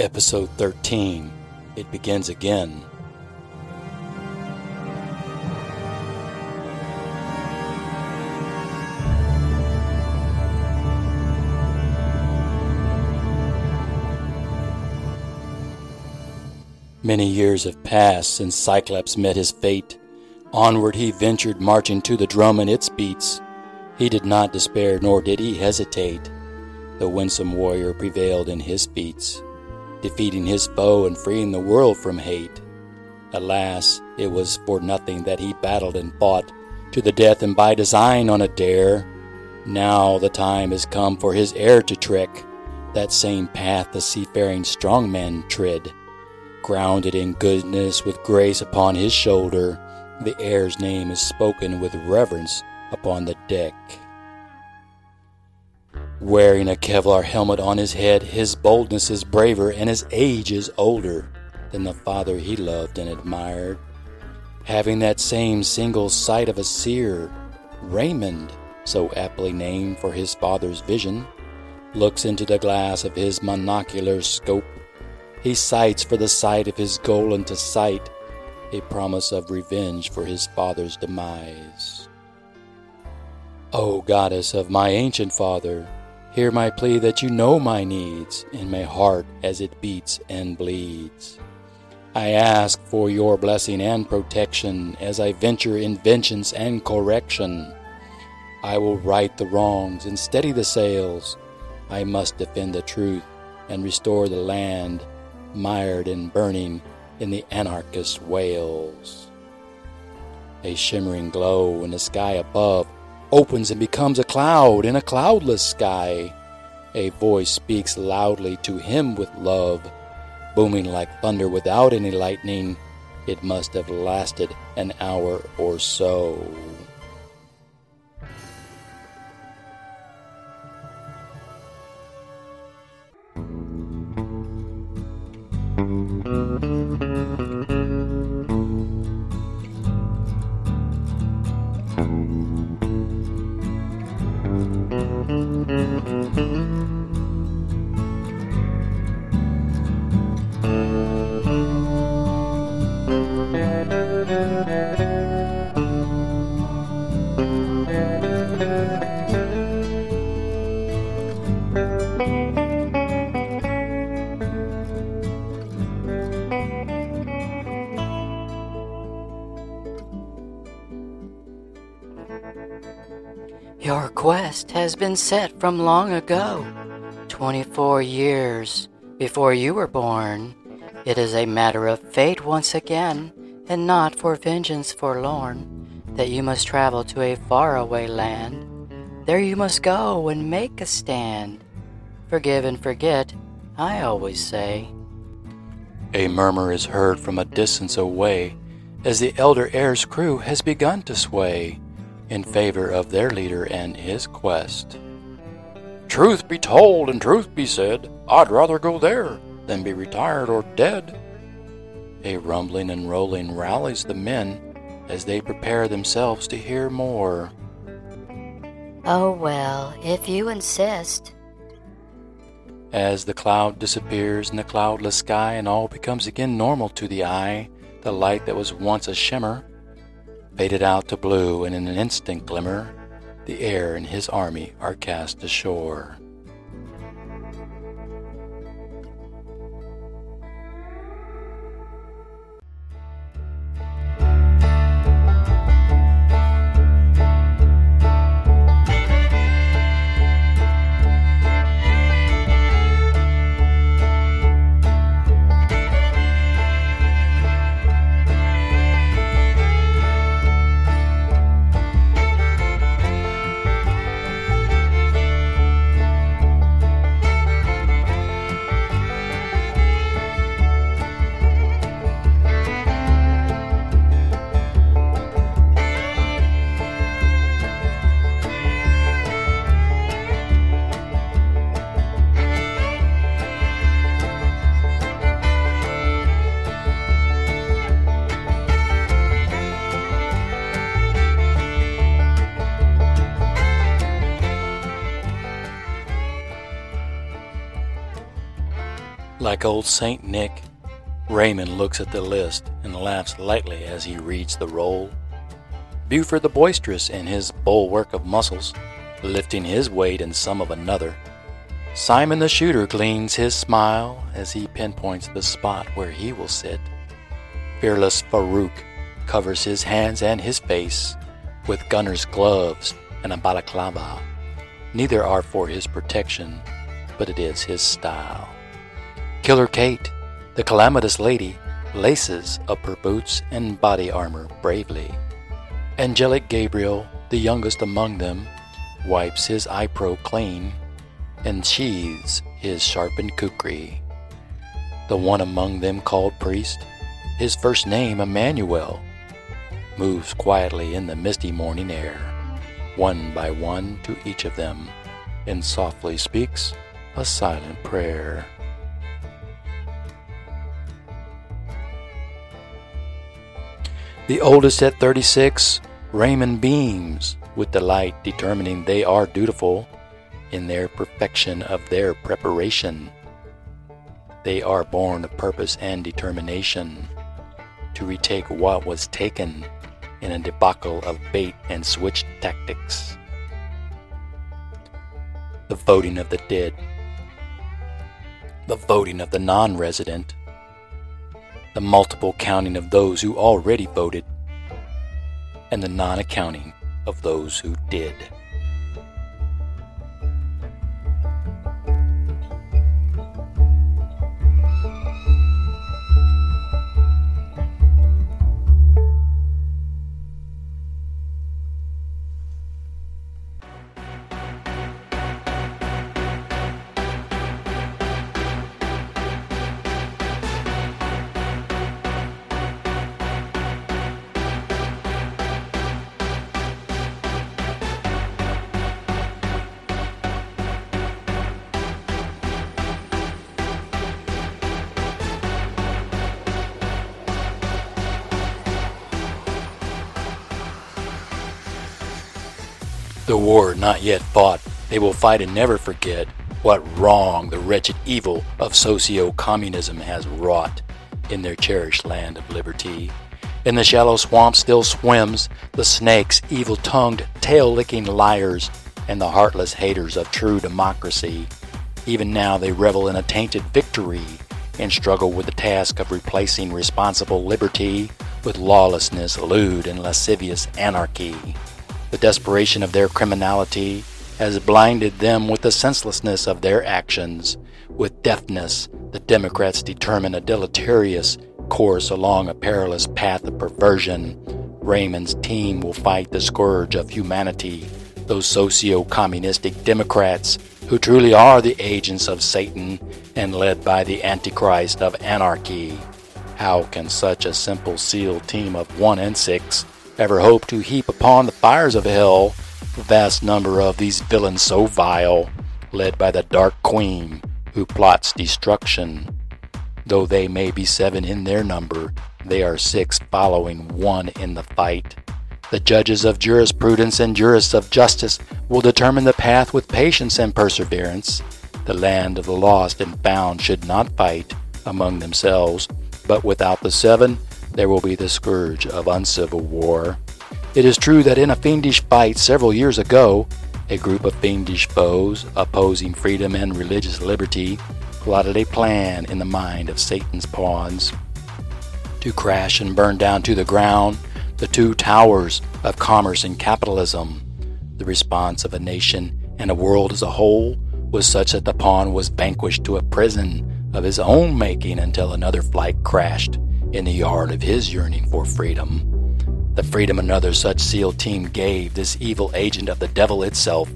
Episode 13 It Begins Again. Many years have passed since Cyclops met his fate. Onward he ventured, marching to the drum and its beats. He did not despair, nor did he hesitate. The winsome warrior prevailed in his feats, defeating his foe and freeing the world from hate. Alas, it was for nothing that he battled and fought, to the death and by design on a dare. Now the time has come for his heir to trek that same path the seafaring strong man tread. Grounded in goodness with grace upon his shoulder, the heir's name is spoken with reverence upon the deck. Wearing a Kevlar helmet on his head, his boldness is braver and his age is older than the father he loved and admired. Having that same single sight of a seer, Raymond, so aptly named for his father's vision, looks into the glass of his monocular scope. He sights for the sight of his goal and to sight a promise of revenge for his father's demise. O goddess of my ancient father, hear my plea that you know my needs in my heart as it beats and bleeds. I ask for your blessing and protection as I venture in vengeance and correction. I will right the wrongs and steady the sails. I must defend the truth and restore the land, mired and burning in the anarchist wails. A shimmering glow in the sky above opens and becomes a cloud in a cloudless sky. A voice speaks loudly to him with love, booming like thunder without any lightning. It must have lasted an hour or so. Has been set from long ago, 24 years before you were born. It is a matter of fate once again, and not for vengeance forlorn, that you must travel to a faraway land. There you must go and make a stand. Forgive and forget, I always say. A murmur is heard from a distance away as the elder heir's crew has begun to sway in favor of their leader and his quest. Truth be told and truth be said, I'd rather go there than be retired or dead. A rumbling and rolling rallies the men as they prepare themselves to hear more. Oh, well, if you insist. As the cloud disappears in the cloudless sky and all becomes again normal to the eye, the light that was once a shimmer faded out to blue, and in an instant glimmer, the heir and his army are cast ashore. Like old Saint Nick, Raymond looks at the list and laughs lightly as he reads the roll. Buford the boisterous in his bulwark of muscles, lifting his weight in some of another. Simon the shooter gleans his smile as he pinpoints the spot where he will sit. Fearless Farouk covers his hands and his face with gunner's gloves and a balaclava. Neither are for his protection, but it is his style. Killer Kate, the calamitous lady, laces up her boots and body armor bravely. Angelic Gabriel, the youngest among them, wipes his eye-pro clean and sheathes his sharpened kukri. The one among them called priest, his first name Emmanuel, moves quietly in the misty morning air, one by one to each of them, and softly speaks a silent prayer. The oldest at 36 Raymond beams with delight, determining they are dutiful in their perfection of their preparation. They are born of purpose and determination to retake what was taken in a debacle of bait and switch tactics. The voting of the dead, the voting of the non resident, the multiple counting of those who already voted and the non accounting of those who did. The war not yet fought, they will fight and never forget what wrong the wretched evil of socio communism has wrought in their cherished land of liberty. In the shallow swamp still swims the snakes, evil tongued, tail licking liars, and the heartless haters of true democracy. Even now they revel in a tainted victory and struggle with the task of replacing responsible liberty with lawlessness, lewd, and lascivious anarchy. The desperation of their criminality has blinded them with the senselessness of their actions. With deafness, the Democrats determine a deleterious course along a perilous path of perversion. Raymond's team will fight the scourge of humanity, those socio communistic Democrats who truly are the agents of Satan and led by the Antichrist of anarchy. How can such a simple SEAL team of one and six ever hope to heap upon the fires of hell the vast number of these villains so vile, led by the Dark Queen, who plots destruction. Though they may be seven in their number, they are six following one in the fight. The judges of jurisprudence and jurists of justice will determine the path with patience and perseverance. The land of the lost and found should not fight among themselves, but without the seven, there will be the scourge of uncivil war. It is true that in a fiendish fight several years ago, a group of fiendish foes opposing freedom and religious liberty plotted a plan in the mind of Satan's pawns to crash and burn down to the ground the two towers of commerce and capitalism. The response of a nation and a world as a whole was such that the pawn was vanquished to a prison of his own making until another flight crashed in the yard of his yearning for freedom. The freedom another such SEAL team gave this evil agent of the devil itself,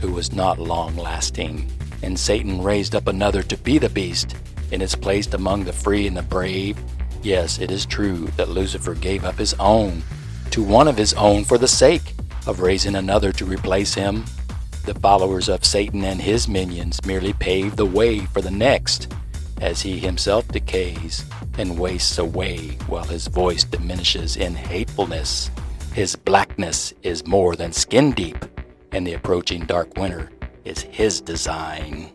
who was not long lasting, and Satan raised up another to be the beast, and is placed among the free and the brave. Yes, it is true that Lucifer gave up his own to one of his own for the sake of raising another to replace him. The followers of Satan and his minions merely pave the way for the next, as he himself decays and wastes away while his voice diminishes in hatefulness. His blackness is more than skin deep, and the approaching dark winter is his design.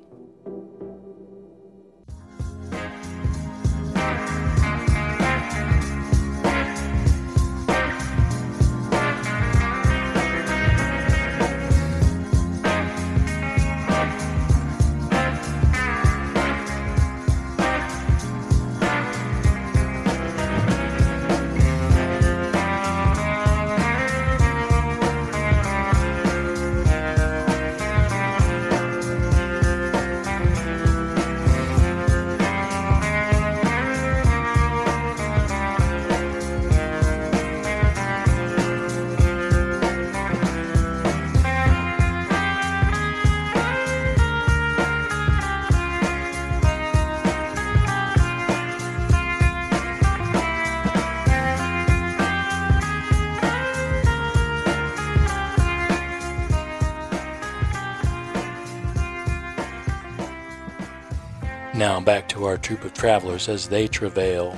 Now back to our troop of travelers as they travail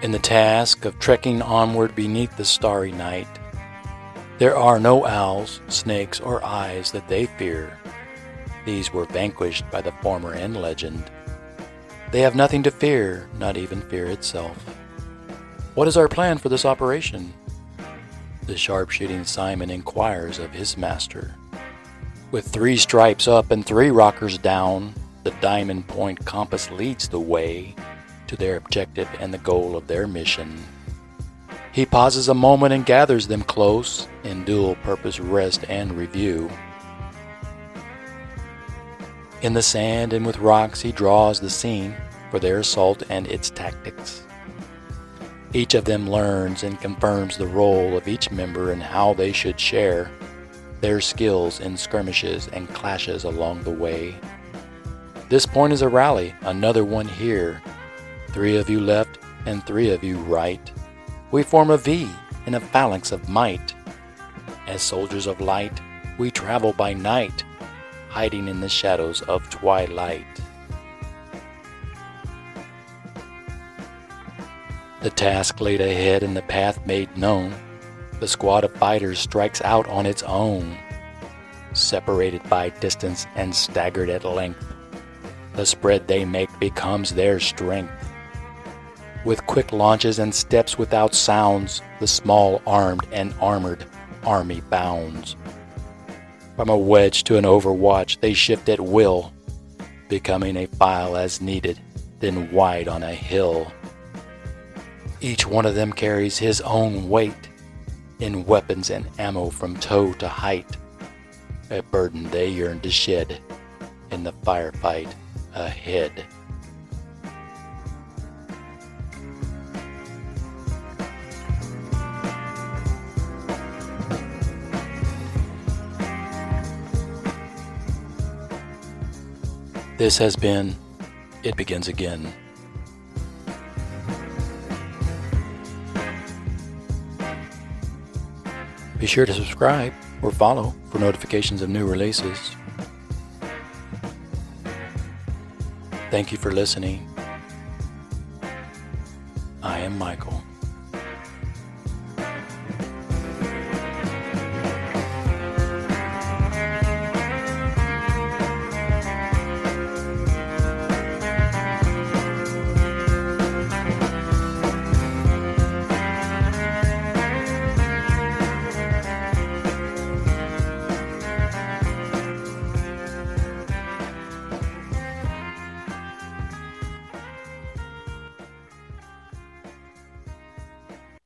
in the task of trekking onward beneath the starry night. There are no owls, snakes, or eyes that they fear. These were vanquished by the former end legend. They have nothing to fear, not even fear itself. What is our plan for this operation? The sharpshooting Simon inquires of his master. With three stripes up and three rockers down, the diamond point compass leads the way to their objective and the goal of their mission. He pauses a moment and gathers them close in dual purpose rest and review. In the sand and with rocks, he draws the scene for their assault and its tactics. Each of them learns and confirms the role of each member and how they should share their skills in skirmishes and clashes along the way. This point is a rally, another one here. Three of you left and three of you right. We form a V in a phalanx of might. As soldiers of light, we travel by night, hiding in the shadows of twilight. The task laid ahead and the path made known, the squad of fighters strikes out on its own. Separated by distance and staggered at length, the spread they make becomes their strength. With quick launches and steps without sounds, the small armed and armored army bounds. From a wedge to an overwatch, they shift at will, becoming a file as needed, then wide on a hill. Each one of them carries his own weight in weapons and ammo from toe to height, a burden they yearn to shed in the firefight ahead. This has been It Begins Again. Be sure to subscribe or follow for notifications of new releases. Thank you for listening. I am Michael.